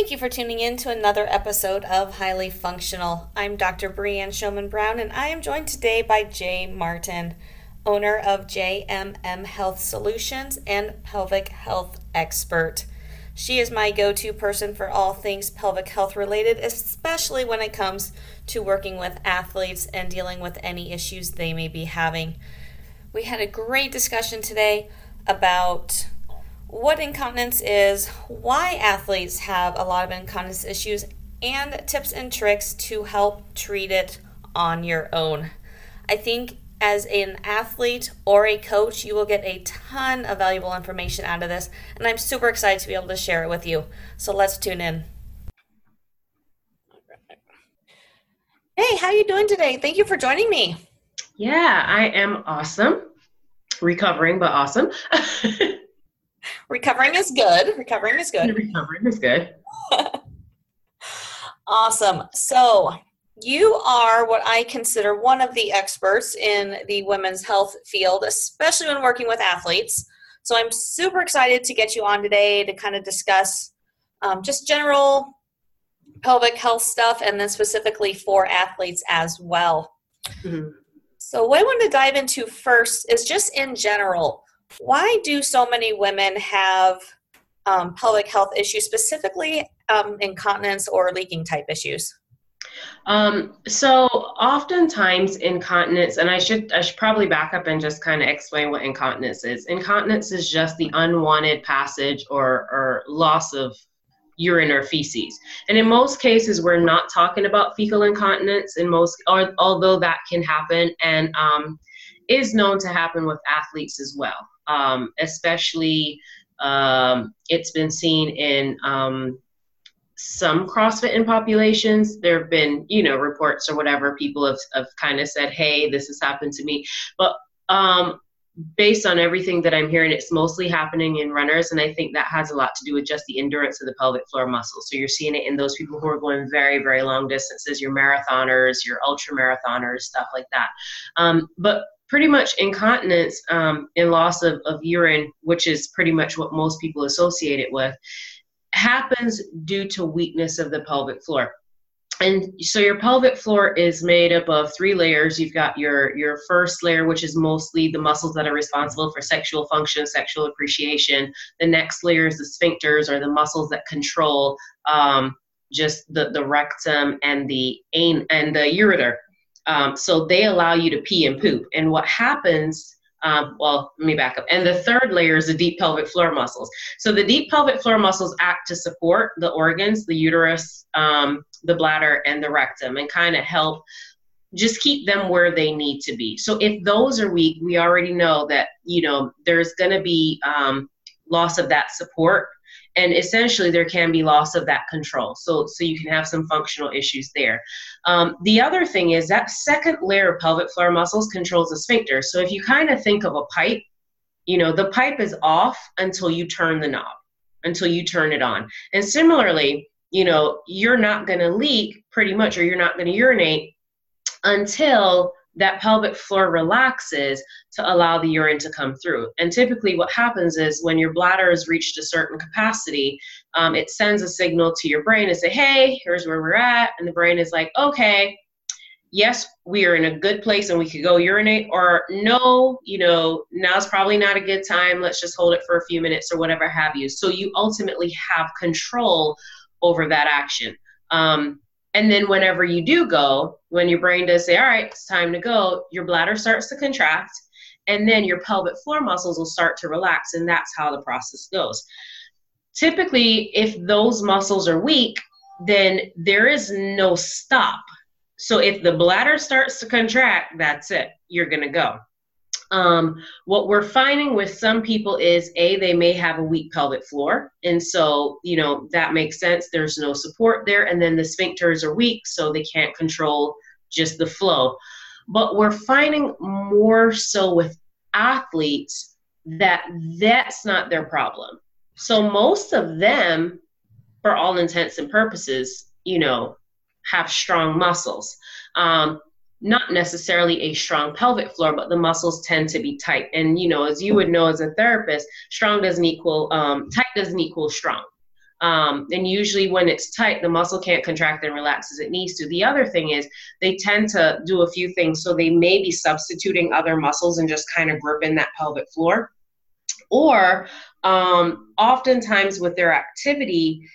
Thank you for tuning in to another episode of Highly Functional. I'm Dr. Brianne Showman Brown, and I am joined today by Jay Martin, owner of JMM Health Solutions and pelvic health expert. She is my go to person for all things pelvic health related, especially when it comes to working with athletes and dealing with any issues they may be having. We had a great discussion today about what incontinence is, why athletes have a lot of incontinence issues, and tips and tricks to help treat it on your own. I think as an athlete or a coach, you will get a ton of valuable information out of this, and I'm super excited to be able to share it with you. So let's tune in. Hey, how are you doing today? Thank you for joining me. Yeah, I am awesome. Recovering, but awesome. Recovering is good. Recovering is good. Recovering is good. awesome. So, you are what I consider one of the experts in the women's health field, especially when working with athletes. So, I'm super excited to get you on today to kind of discuss um, just general pelvic health stuff and then specifically for athletes as well. Mm-hmm. So, what I want to dive into first is just in general why do so many women have um, pelvic health issues, specifically um, incontinence or leaking type issues? Um, so oftentimes incontinence, and I should I should probably back up and just kind of explain what incontinence is. Incontinence is just the unwanted passage or or loss of urine or feces. And in most cases, we're not talking about fecal incontinence. In most, or, although that can happen and um, is known to happen with athletes as well um, especially um, it's been seen in um, some CrossFit in populations. There have been, you know, reports or whatever. People have, have kind of said, hey, this has happened to me. But um, based on everything that I'm hearing, it's mostly happening in runners. And I think that has a lot to do with just the endurance of the pelvic floor muscles. So you're seeing it in those people who are going very, very long distances, your marathoners, your ultra marathoners, stuff like that. Um, but pretty much incontinence um, and loss of, of urine, which is pretty much what most people associate it with, happens due to weakness of the pelvic floor. And so your pelvic floor is made up of three layers. You've got your your first layer, which is mostly the muscles that are responsible for sexual function, sexual appreciation. The next layer is the sphincters, or the muscles that control um, just the the rectum and the an and the ureter. Um, so they allow you to pee and poop. And what happens, um, well, let me back up. And the third layer is the deep pelvic floor muscles. So the deep pelvic floor muscles act to support the organs, the uterus, um, the bladder, and the rectum, and kind of help just keep them where they need to be. So if those are weak, we already know that, you know, there's going to be um, loss of that support and essentially there can be loss of that control. So so you can have some functional issues there. Um, the other thing is that second layer of pelvic floor muscles controls the sphincter. So if you kind of think of a pipe you know the pipe is off until you turn the knob until you turn it on. And similarly you know you're not going to leak pretty much or you're not going to urinate until that pelvic floor relaxes to allow the urine to come through. And typically, what happens is when your bladder has reached a certain capacity, um, it sends a signal to your brain to say, hey, here's where we're at. And the brain is like, okay, yes, we are in a good place and we could go urinate, or no, you know, now's probably not a good time. Let's just hold it for a few minutes or whatever have you. So you ultimately have control over that action. Um, and then whenever you do go, when your brain does say, all right, it's time to go, your bladder starts to contract and then your pelvic floor muscles will start to relax. And that's how the process goes. Typically, if those muscles are weak, then there is no stop. So if the bladder starts to contract, that's it. You're going to go. Um, what we're finding with some people is a they may have a weak pelvic floor, and so you know that makes sense. There's no support there, and then the sphincters are weak, so they can't control just the flow. But we're finding more so with athletes that that's not their problem. So most of them, for all intents and purposes, you know, have strong muscles. Um, not necessarily a strong pelvic floor, but the muscles tend to be tight. And you know, as you would know as a therapist, strong doesn't equal um, tight doesn't equal strong. Um, and usually, when it's tight, the muscle can't contract and relax as it needs to. The other thing is they tend to do a few things. So they may be substituting other muscles and just kind of gripping that pelvic floor. Or um, oftentimes with their activity,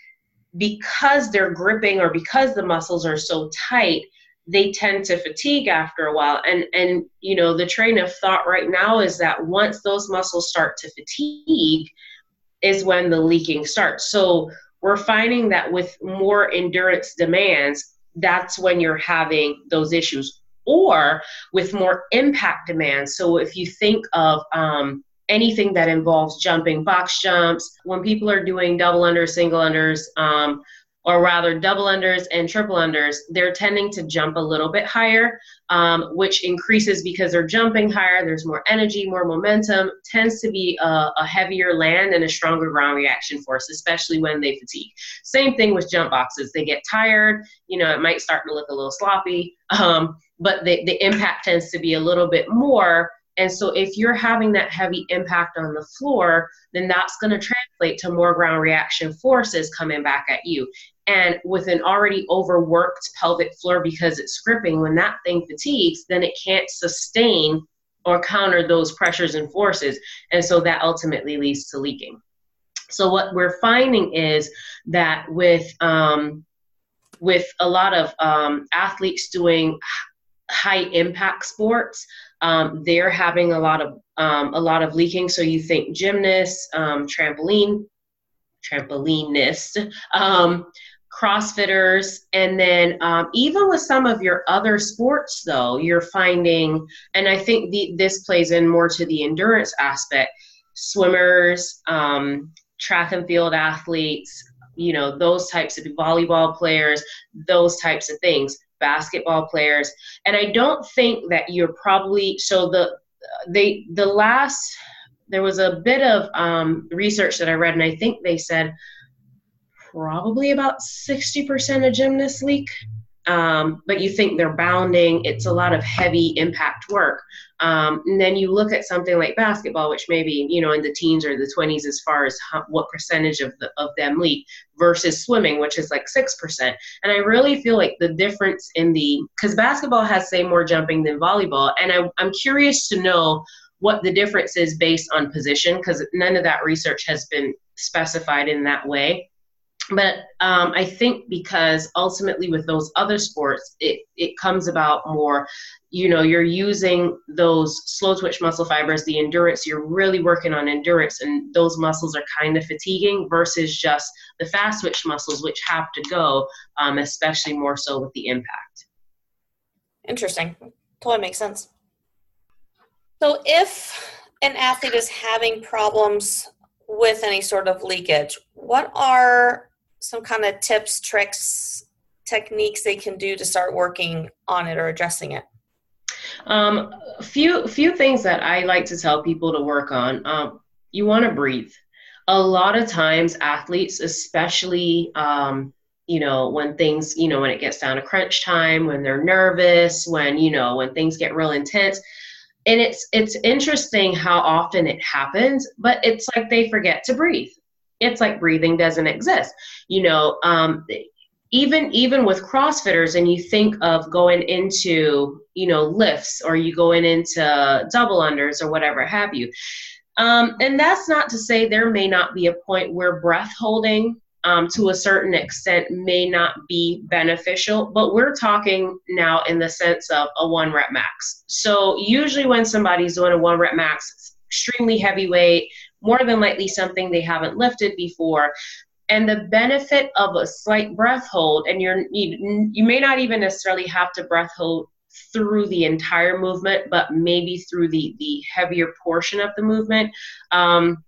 because they're gripping or because the muscles are so tight, they tend to fatigue after a while. And and you know the train of thought right now is that once those muscles start to fatigue is when the leaking starts. So we're finding that with more endurance demands that's when you're having those issues. Or with more impact demands. So if you think of um, anything that involves jumping box jumps when people are doing double unders single unders um, or rather double unders and triple unders, they're tending to jump a little bit higher, um, which increases because they're jumping higher. There's more energy, more momentum, tends to be a, a, heavier land and a stronger ground reaction force, especially when they fatigue. Same thing with jump boxes. They get tired, you know, it might start to look a little sloppy, um, but the, the impact tends to be a little bit more and so if you're having that heavy impact on the floor, then that's going to translate to more ground reaction forces coming back at you. And with an already overworked pelvic floor because it's gripping, when that thing fatigues, then it can't sustain or counter those pressures and forces. And so that ultimately leads to leaking. So what we're finding is that with um, with a lot of um, athletes doing high impact sports, um, they're having a lot of um, a lot of leaking. So you think gymnasts, um, trampoline, trampolinist, um, CrossFitters, and then um, even with some of your other sports, though, you're finding, and I think the, this plays in more to the endurance aspect. Swimmers, um, track and field athletes, you know, those types of volleyball players, those types of things basketball players and i don't think that you're probably so the they the last there was a bit of um, research that i read and i think they said probably about 60% of gymnasts leak. Um, but you think they're bounding it's a lot of heavy impact work. Um, and then you look at something like basketball which maybe you know in the teens or the 20s as far as how, what percentage of, the, of them leak versus swimming which is like 6% and i really feel like the difference in the because basketball has say more jumping than volleyball. And I, i'm curious to know what the difference is based on position because none of that research has been specified in that way but um, I think because ultimately with those other sports, it, it comes about more, you know, you're using those slow twitch muscle fibers, the endurance, you're really working on endurance, and those muscles are kind of fatiguing versus just the fast twitch muscles, which have to go, um, especially more so with the impact. Interesting. Totally makes sense. So if an athlete is having problems with any sort of leakage, what are some kind of tips, tricks, techniques they can do to start working on it or addressing it? Um, few few things that I like to tell people to work on. Um, you want to breathe. A lot of times, athletes, especially um, you know when things you know when it gets down to crunch time, when they're nervous, when you know when things get real intense, and it's it's interesting how often it happens, but it's like they forget to breathe it's like breathing doesn't exist you know um, even even with crossfitters and you think of going into you know lifts or you going into double unders or whatever have you um, and that's not to say there may not be a point where breath holding um, to a certain extent may not be beneficial, but we're talking now in the sense of a one rep max. So, usually, when somebody's doing a one rep max, extremely heavyweight, more than likely something they haven't lifted before and the benefit of a slight breath hold and you're you, you may not even necessarily have to breath hold through the entire movement but maybe through the the heavier portion of the movement um,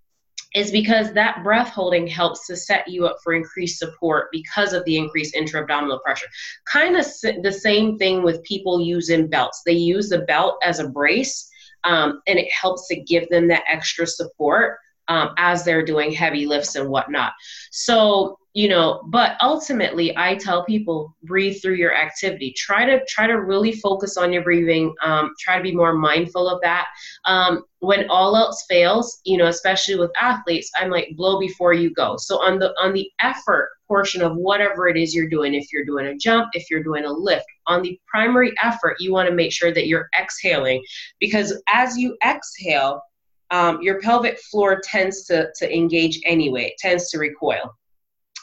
is because that breath holding helps to set you up for increased support because of the increased intra-abdominal pressure. Kind of the same thing with people using belts. They use the belt as a brace um, and it helps to give them that extra support um, as they're doing heavy lifts and whatnot. So you know but ultimately i tell people breathe through your activity. Try to try to really focus on your breathing um, try to be more mindful of that. Um, when all else fails you know especially with athletes i'm like blow before you go. So on the on the effort portion of whatever it is you're doing if you're doing a jump if you're doing a lift on the primary effort you want to make sure that you're exhaling. Because as you exhale um, your pelvic floor tends to, to engage anyway. It tends to recoil.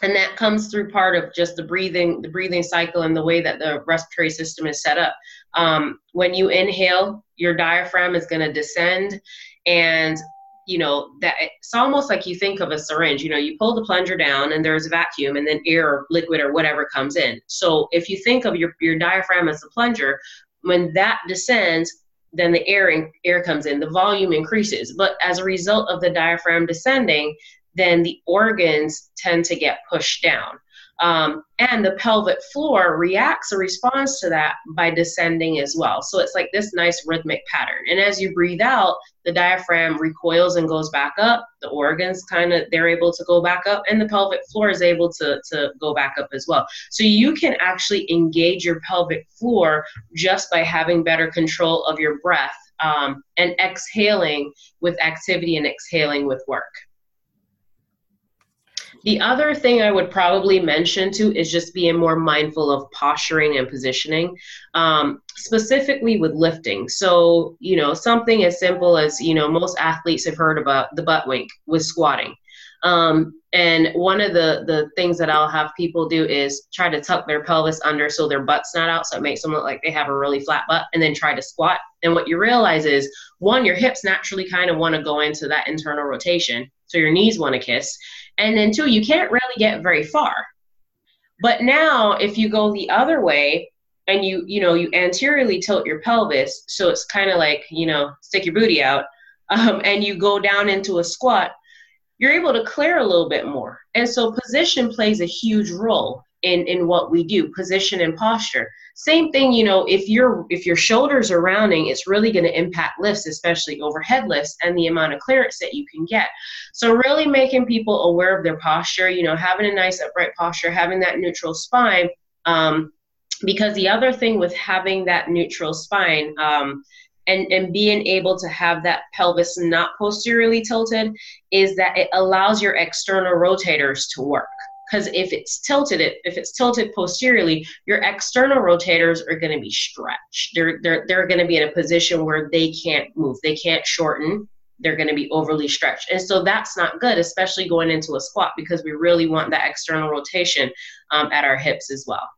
And that comes through part of just the breathing the breathing cycle and the way that the respiratory system is set up. Um, when you inhale your diaphragm is going to descend and you know that it's almost like you think of a syringe. You know you pull the plunger down and there's a vacuum and then air or liquid or whatever comes in. So if you think of your, your diaphragm as a plunger when that descends then the air air comes in the volume increases but as a result of the diaphragm descending then the organs tend to get pushed down. Um, and the pelvic floor reacts or responds to that by descending as well. So it's like this nice rhythmic pattern. And as you breathe out, the diaphragm recoils and goes back up. The organs kind of they're able to go back up, and the pelvic floor is able to, to go back up as well. So you can actually engage your pelvic floor just by having better control of your breath um, and exhaling with activity and exhaling with work. The other thing I would probably mention too is just being more mindful of posturing and positioning, um, specifically with lifting. So, you know, something as simple as, you know, most athletes have heard about the butt wink with squatting. Um, and one of the, the things that I'll have people do is try to tuck their pelvis under so their butt's not out, so it makes them look like they have a really flat butt, and then try to squat. And what you realize is, one, your hips naturally kind of want to go into that internal rotation, so your knees want to kiss. And then two, you can't really get very far. But now if you go the other way and you, you know, you anteriorly tilt your pelvis, so it's kind of like, you know, stick your booty out, um, and you go down into a squat, you're able to clear a little bit more. And so position plays a huge role in in what we do position and posture same thing you know if your if your shoulders are rounding it's really going to impact lifts especially overhead lifts and the amount of clearance that you can get. So really making people aware of their posture you know having a nice upright posture having that neutral spine um, because the other thing with having that neutral spine um, and, and being able to have that pelvis not posteriorly tilted is that it allows your external rotators to work because if it's tilted it, if it's tilted posteriorly your external rotators are going to be stretched. They're they're, they're going to be in a position where they can't move. They can't shorten. They're going to be overly stretched. And so that's not good especially going into a squat because we really want that external rotation um, at our hips as well.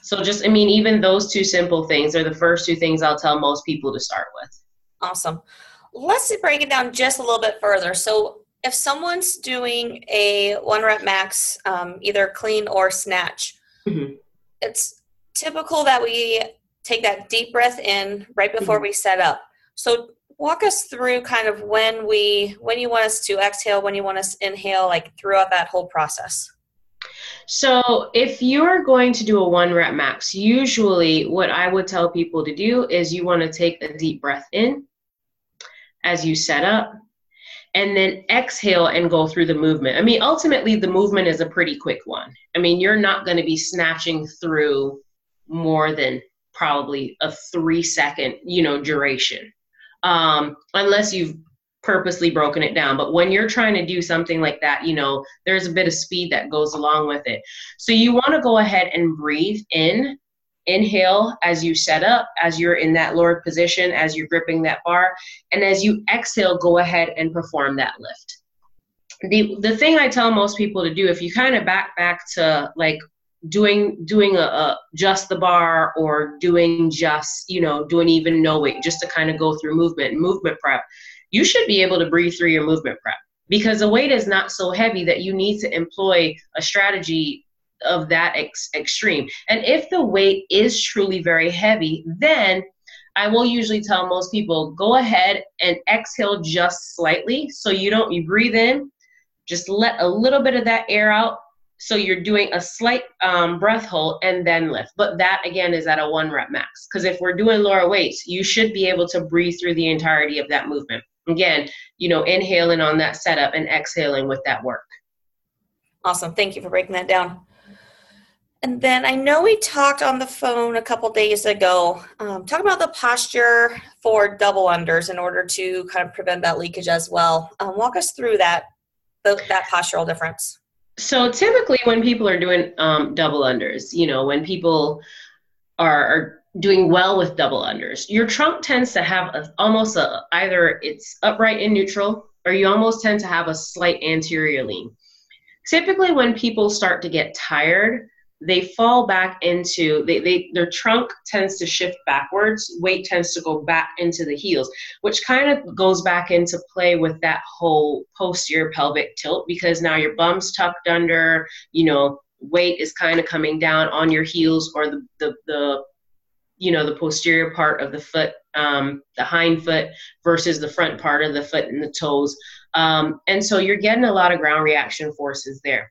So just i mean even those two simple things are the first two things i'll tell most people to start with. Awesome. Let's break it down just a little bit further. So if someone's doing a one rep max, um, either clean or snatch, mm-hmm. it's typical that we take that deep breath in right before mm-hmm. we set up. So walk us through kind of when we when you want us to exhale, when you want us to inhale, like throughout that whole process. So, if you're going to do a one rep max, usually what I would tell people to do is you want to take a deep breath in as you set up and then exhale and go through the movement. I mean, ultimately, the movement is a pretty quick one. I mean, you're not going to be snatching through more than probably a three second, you know, duration, um, unless you've purposely broken it down. But when you're trying to do something like that, you know, there's a bit of speed that goes along with it. So you want to go ahead and breathe in inhale as you set up, as you're in that lowered position, as you're gripping that bar, and as you exhale, go ahead and perform that lift. The, the thing I tell most people to do, if you kind of back back to like doing doing a, a, just the bar or doing just you know doing even no weight just to kind of go through movement movement prep you should be able to breathe through your movement prep because the weight is not so heavy that you need to employ a strategy of that ex- extreme. And if the weight is truly very heavy, then I will usually tell most people go ahead and exhale just slightly. So you don't, you breathe in, just let a little bit of that air out. So you're doing a slight um, breath hold and then lift. But that again is at a one rep max. Because if we're doing lower weights, you should be able to breathe through the entirety of that movement. again, you know, inhaling on that setup and exhaling with that work. Awesome. Thank you for breaking that down. And then I know we talked on the phone a couple days ago, um, talking about the posture for double unders in order to kind of prevent that leakage as well. Um, walk us through that the, that postural difference. So typically, when people are doing um, double unders, you know, when people are, are doing well with double unders, your trunk tends to have a, almost a either it's upright and neutral, or you almost tend to have a slight anterior lean. Typically, when people start to get tired, they fall back into they, they their trunk tends to shift backwards weight tends to go back into the heels which kind of goes back into play with that whole posterior pelvic tilt because now your bum's tucked under you know weight is kind of coming down on your heels or the the, the you know the posterior part of the foot um, the hind foot versus the front part of the foot and the toes. Um, and so you're getting a lot of ground reaction forces there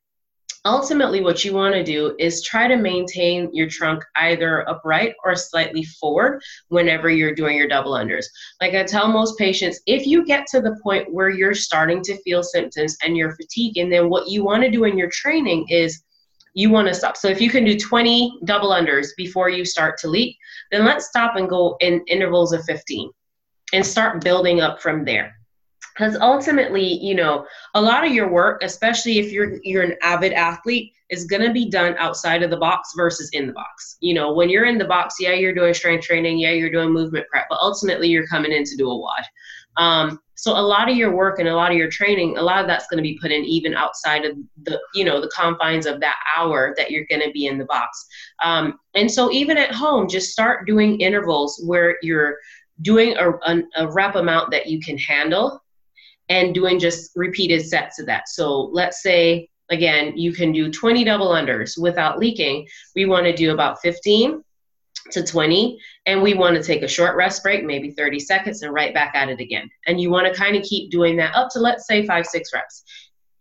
ultimately what you want to do is try to maintain your trunk either upright or slightly forward whenever you're doing your double unders. Like i tell most patients if you get to the point where you're starting to feel symptoms and you're fatigued and then what you want to do in your training is you want to stop. So if you can do 20 double unders before you start to leak then let's stop and go in intervals of 15 and start building up from there because ultimately you know a lot of your work especially if you're you're an avid athlete is going to be done outside of the box versus in the box. You know when you're in the box yeah you're doing strength training yeah you're doing movement prep but ultimately you're coming in to do a WOD um, so a lot of your work and a lot of your training a lot of that's going to be put in even outside of the you know the confines of that hour that you're going to be in the box. Um, and so even at home just start doing intervals where you're doing a, a, a rep amount that you can handle and doing just repeated sets of that. So let's say, again, you can do 20 double unders without leaking. We want to do about 15 to 20, and we want to take a short rest break, maybe 30 seconds, and right back at it again. And you want to kind of keep doing that up to, let's say, five, six reps.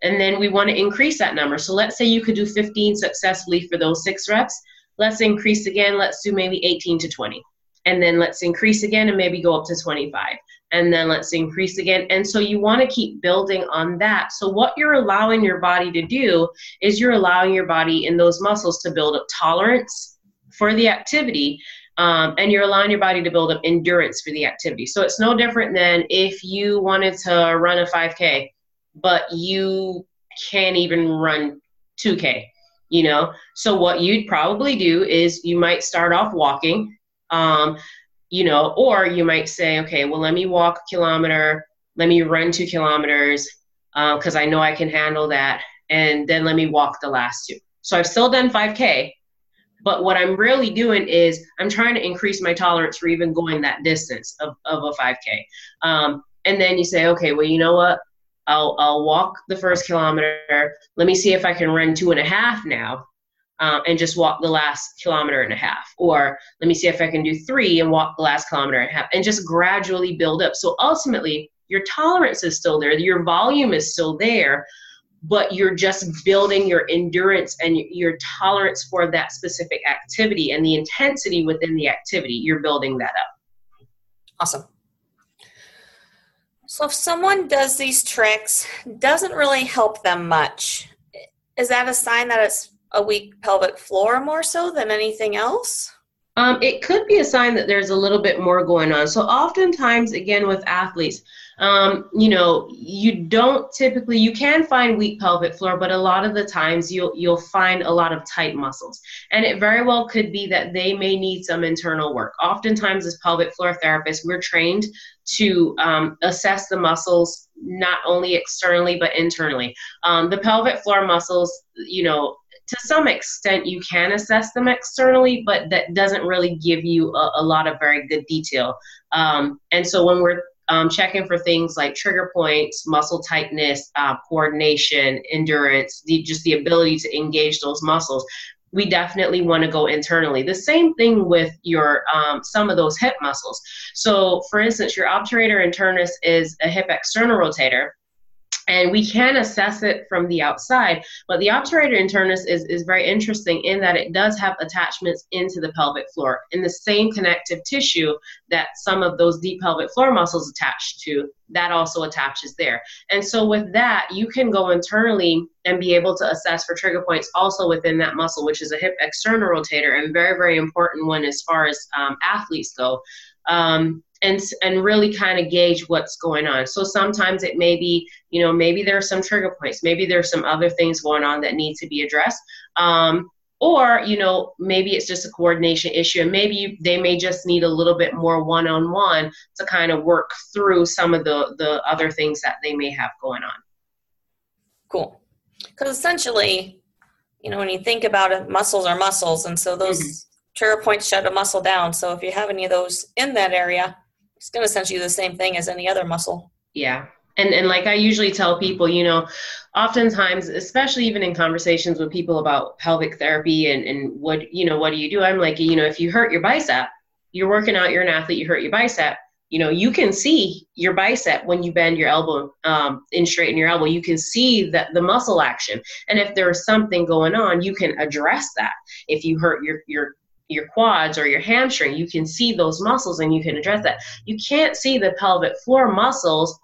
And then we want to increase that number. So let's say you could do 15 successfully for those six reps. Let's increase again. Let's do maybe 18 to 20. And then let's increase again and maybe go up to 25 and then let's increase again. And so you want to keep building on that. So, what you're allowing your body to do is you're allowing your body in those muscles to build up tolerance for the activity. Um, and you're allowing your body to build up endurance for the activity. So, it's no different than if you wanted to run a 5K, but you can't even run 2K, you know? So, what you'd probably do is you might start off walking. Um, you know, or you might say, okay, well, let me walk a kilometer, let me run two kilometers because uh, I know I can handle that, and then let me walk the last two. So I've still done 5K, but what I'm really doing is I'm trying to increase my tolerance for even going that distance of, of a 5K. Um, and then you say, okay, well, you know what? I'll, I'll walk the first kilometer. Let me see if I can run two and a half now um, and just walk the last kilometer and a half. Or let me see if I can do three and walk the last kilometer and a half and just gradually build up. So ultimately, your tolerance is still there, your volume is still there, but you're just building your endurance and your tolerance for that specific activity and the intensity within the activity. You're building that up. Awesome. So if someone does these tricks, doesn't really help them much, is that a sign that it's a weak pelvic floor more so than anything else? Um, it could be a sign that there's a little bit more going on. So, oftentimes, again, with athletes, um, you know, you don't typically you can find weak pelvic floor, but a lot of the times you'll you'll find a lot of tight muscles, and it very well could be that they may need some internal work. Oftentimes, as pelvic floor therapists, we're trained to um, assess the muscles not only externally but internally. Um, the pelvic floor muscles, you know, to some extent you can assess them externally, but that doesn't really give you a, a lot of very good detail. Um, and so when we're um, checking for things like trigger points, muscle tightness, uh, coordination, endurance, the, just the ability to engage those muscles, we definitely want to go internally. The same thing with your um, some of those hip muscles. So, for instance, your obturator internus is a hip external rotator and we can assess it from the outside but the obturator internus is, is very interesting in that it does have attachments into the pelvic floor in the same connective tissue that some of those deep pelvic floor muscles attach to that also attaches there. And so with that you can go internally and be able to assess for trigger points also within that muscle which is a hip external rotator and very very important one as far as um, athletes go. Um, and and really kind of gauge what's going on. So sometimes it may be, you know, maybe there are some trigger points, maybe there's some other things going on that need to be addressed. Um, or you know maybe it's just a coordination issue and maybe they may just need a little bit more one-on-one to kind of work through some of the the other things that they may have going on cool because essentially you know when you think about it muscles are muscles and so those mm-hmm. trigger points shut a muscle down so if you have any of those in that area it's going to essentially do the same thing as any other muscle. Yeah. And, and like I usually tell people, you know, oftentimes, especially even in conversations with people about pelvic therapy and, and what, you know, what do you do? I'm like, you know, if you hurt your bicep, you're working out, you're an athlete, you hurt your bicep, you know, you can see your bicep when you bend your elbow um, in straighten your elbow. You can see that the muscle action. And if there's something going on, you can address that. If you hurt your, your your quads or your hamstring, you can see those muscles and you can address that. You can't see the pelvic floor muscles,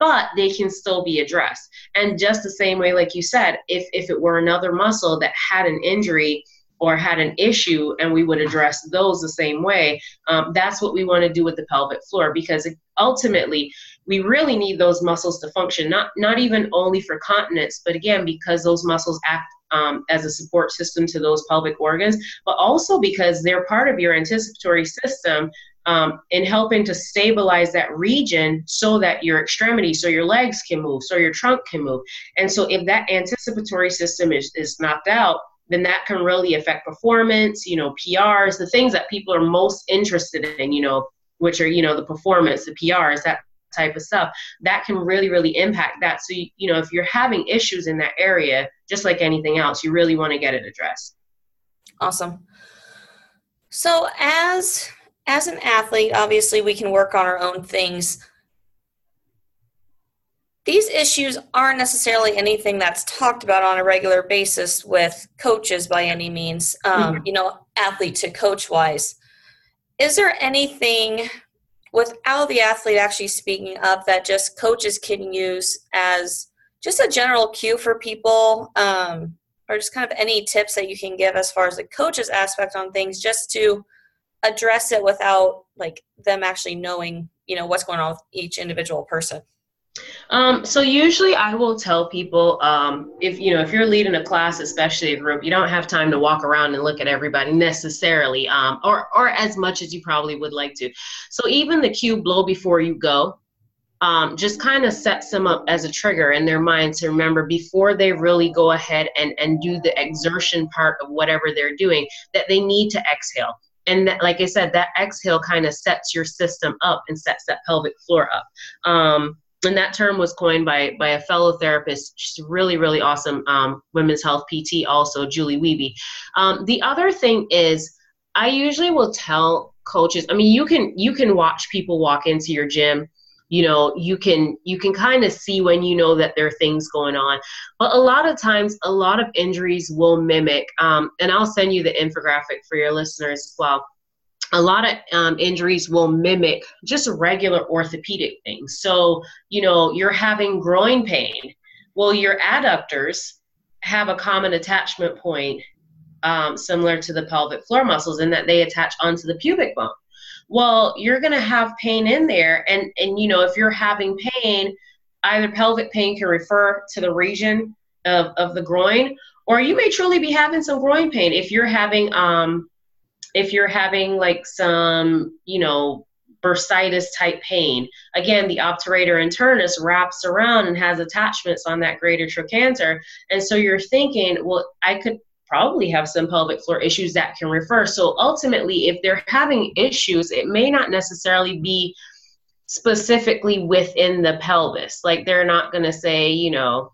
but they can still be addressed. And just the same way, like you said, if, if it were another muscle that had an injury or had an issue and we would address those the same way, um, that's what we want to do with the pelvic floor because ultimately we really need those muscles to function, not, not even only for continence, but again, because those muscles act um, as a support system to those pelvic organs, but also because they're part of your anticipatory system um, in helping to stabilize that region so that your extremities, so your legs can move, so your trunk can move. And so if that anticipatory system is, is knocked out, then that can really affect performance, you know, PRs, the things that people are most interested in, you know, which are, you know, the performance, the PRs, that type of stuff that can really really impact that. So you, you know if you're having issues in that area just like anything else you really want to get it addressed. Awesome. So as as an athlete obviously we can work on our own things. These issues aren't necessarily anything that's talked about on a regular basis with coaches by any means um, mm-hmm. you know athlete to coach wise is there anything without the athlete actually speaking up that just coaches can use as just a general cue for people um, or just kind of any tips that you can give as far as the coaches aspect on things just to address it without like them actually knowing you know what's going on with each individual person um, so usually I will tell people um, if you know if you're leading a class, especially a group, you don't have time to walk around and look at everybody necessarily, um, or or as much as you probably would like to. So even the cue blow before you go, um, just kind of sets them up as a trigger in their mind to remember before they really go ahead and and do the exertion part of whatever they're doing that they need to exhale. And that, like I said, that exhale kind of sets your system up and sets that pelvic floor up. And that term was coined by by a fellow therapist. She's really really awesome um, women's health pt also julie wiebe um, the other thing is i usually will tell coaches i mean you can you can watch people walk into your gym. You know you can you can kind of see when you know that there are things going on. But a lot of times a lot of injuries will mimic um, and i'll send you the infographic for your listeners as well a lot of um, injuries will mimic just regular orthopedic things. So, you know, you're having groin pain. Well, your adductors have a common attachment point um, similar to the pelvic floor muscles in that they attach onto the pubic bone. Well, you're going to have pain in there. And, and, you know, if you're having pain, either pelvic pain can refer to the region of, of the groin, or you may truly be having some groin pain if you're having, um, if you're having like some, you know, bursitis type pain, again, the obturator internus wraps around and has attachments on that greater trochanter. And so you're thinking, well, I could probably have some pelvic floor issues that can refer. So ultimately, if they're having issues, it may not necessarily be specifically within the pelvis. Like they're not going to say, you know,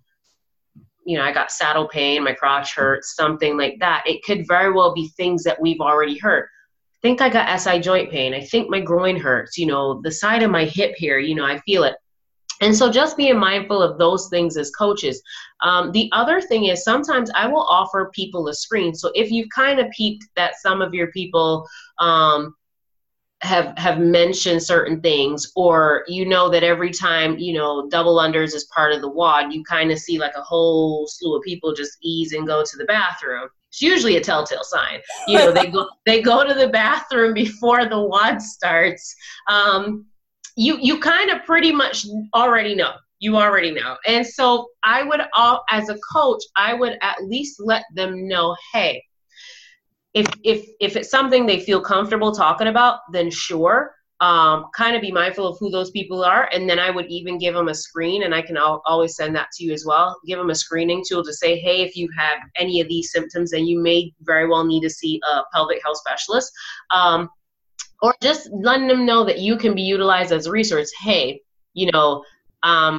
you know, I got saddle pain, my crotch hurts, something like that. It could very well be things that we've already heard. I think I got SI joint pain. I think my groin hurts, you know, the side of my hip here, you know, I feel it. And so just being mindful of those things as coaches. Um, the other thing is sometimes I will offer people a screen. So if you've kind of peeped that some of your people um, have have mentioned certain things, or you know that every time you know double unders is part of the WOD you kind of see like a whole slew of people just ease and go to the bathroom. It's usually a telltale sign. You know they go they go to the bathroom before the WOD starts. Um, you you kind of pretty much already know you already know and so i would all as a coach i would at least let them know hey if if if it's something they feel comfortable talking about then sure. Um, kind of be mindful of who those people are and then i would even give them a screen and i can al- always send that to you as well. Give them a screening tool to say hey if you have any of these symptoms then you may very well need to see a pelvic health specialist. Um, or just letting them know that you can be utilized as a resource. Hey, you know, um,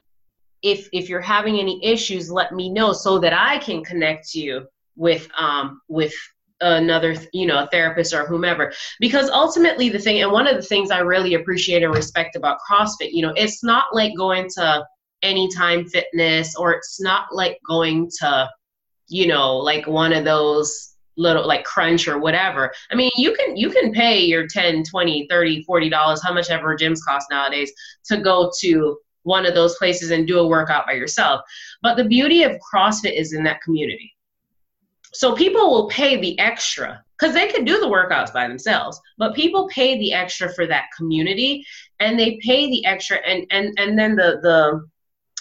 if if you're having any issues, let me know so that I can connect you with um, with another you know a therapist or whomever. Because ultimately the thing and one of the things i really appreciate and respect about crossfit you know it's not like going to anytime fitness or it's not like going to you know like one of those little like crunch or whatever. I mean you can you can pay your 10 20 30 40 dollars how much ever gyms cost nowadays to go to one of those places and do a workout by yourself. But the beauty of crossfit is in that community so people will pay the extra because they can do the workouts by themselves but people pay the extra for that community and they pay the extra and and and then the the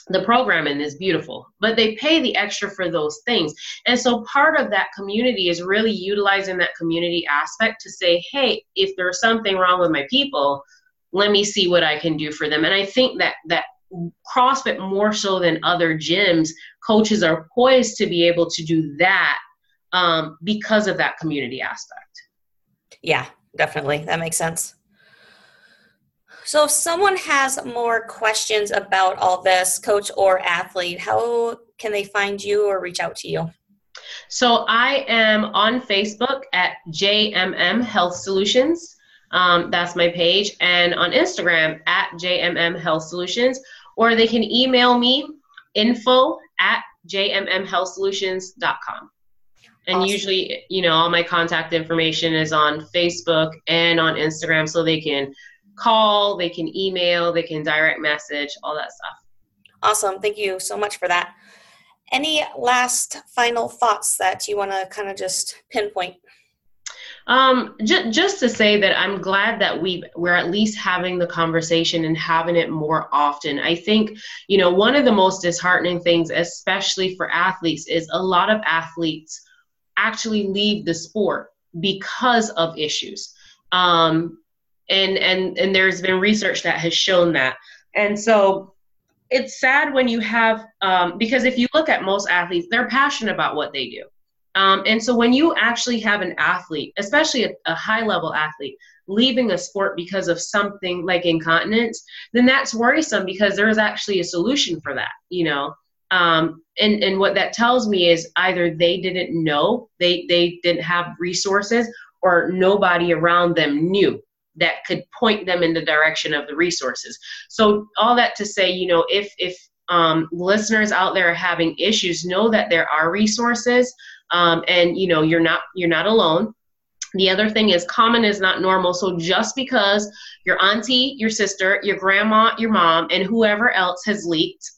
the programming is beautiful, but they pay the extra for those things. And so part of that community is really utilizing that community aspect to say, hey, if there's something wrong with my people, let me see what I can do for them. And I think that that CrossFit more so than other gyms, coaches are poised to be able to do that um, because of that community aspect. Yeah, definitely. That makes sense. So, if someone has more questions about all this, coach or athlete, how can they find you or reach out to you? So, I am on Facebook at JMM Health Solutions. Um, that's my page. And on Instagram at JMM Health Solutions. Or they can email me info at jmmhealthsolutions.com. And awesome. usually, you know, all my contact information is on Facebook and on Instagram so they can call, they can email, they can direct message, all that stuff. Awesome. Thank you so much for that. Any last final thoughts that you want to kind of just pinpoint? Um, j- just to say that I'm glad that we we're at least having the conversation and having it more often. I think you know one of the most disheartening things, especially for athletes, is a lot of athletes actually leave the sport because of issues. Um, and and and there's been research that has shown that. And so it's sad when you have um, because if you look at most athletes they're passionate about what they do. Um, and so when you actually have an athlete especially a, a high level athlete leaving a sport because of something like incontinence then that's worrisome because there is actually a solution for that you know um, and and what that tells me is either they didn't know they they didn't have resources or nobody around them knew that could point them in the direction of the resources. So all that to say, you know, if if um, listeners out there are having issues, know that there are resources, um, and you know you're not you're not alone. The other thing is common is not normal. So just because your auntie, your sister, your grandma, your mom, and whoever else has leaked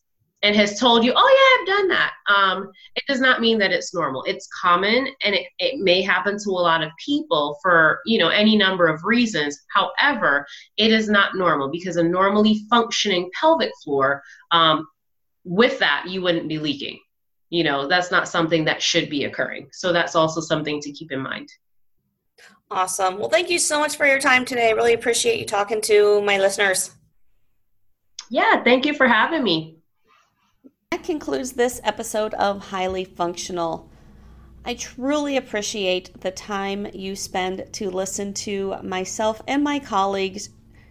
and has told you, oh yeah, I've done that. Um, it does not mean that it's normal. It's common and it, it may happen to a lot of people for, you know, any number of reasons. However, it is not normal because a normally functioning pelvic floor, um, with that, you wouldn't be leaking. You know, that's not something that should be occurring. So that's also something to keep in mind. Awesome. Well, thank you so much for your time today. I really appreciate you talking to my listeners. Yeah, thank you for having me. That concludes this episode of Highly Functional. I truly appreciate the time you spend to listen to myself and my colleagues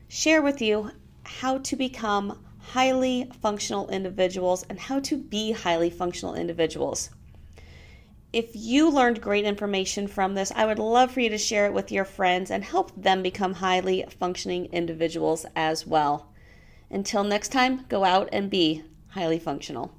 share with you how to become highly functional individuals and how to be highly functional individuals. If you learned great information from this, I would love for you to share it with your friends and help them become highly functioning individuals as well. Until next time, go out and be highly functional.